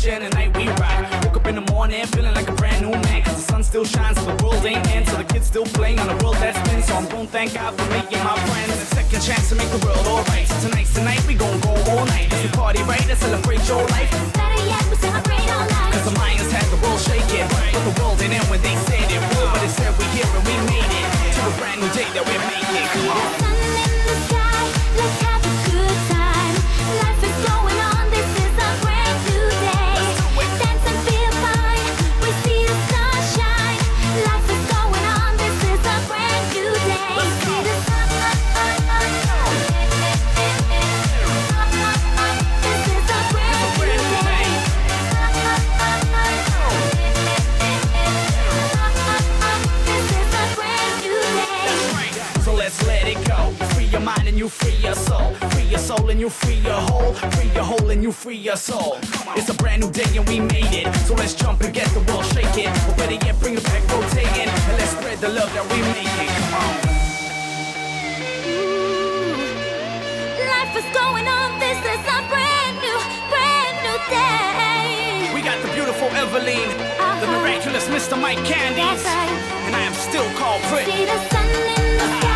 ocean and night we rock. Woke up in the morning feeling like a brand new man. Cause the sun still shines, so the world ain't end. So the kids still playing on a world that's been. So I'm going thank God for making my friends. A second chance to make the world alright. So tonight's tonight we gon' go all night. It's a party, right? Let's celebrate your life. you free your soul. It's a brand new day and we made it. So let's jump and get the world shaking. Or better yet, bring it back rotating. And let's spread the love that we're making. Come on. Mm-hmm. Life is going on, this is a brand new, brand new day. We got the beautiful Evelyn, uh-huh. the miraculous Mr. Mike Candys, right. and I am still called Prick. See the sun in the sky.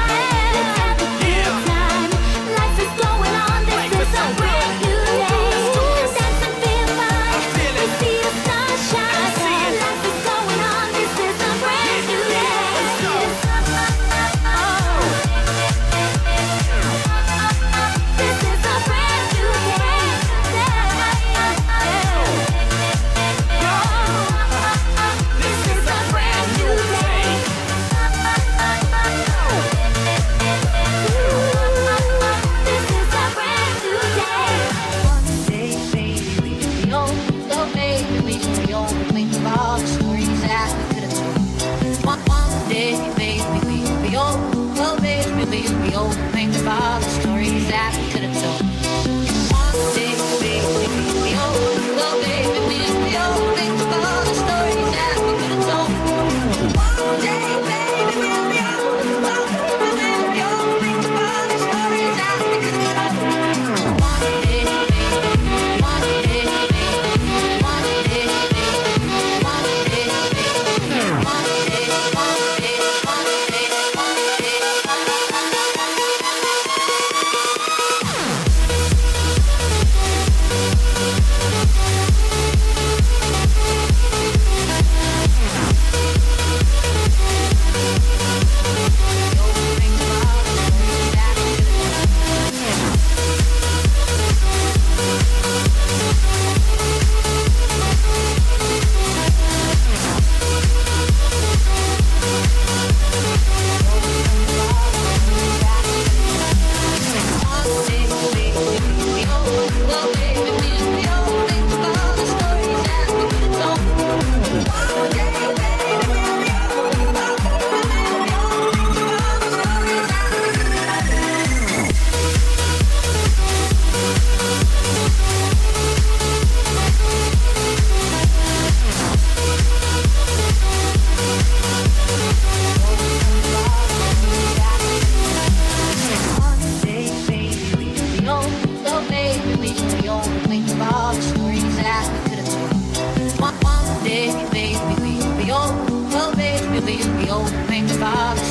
survives.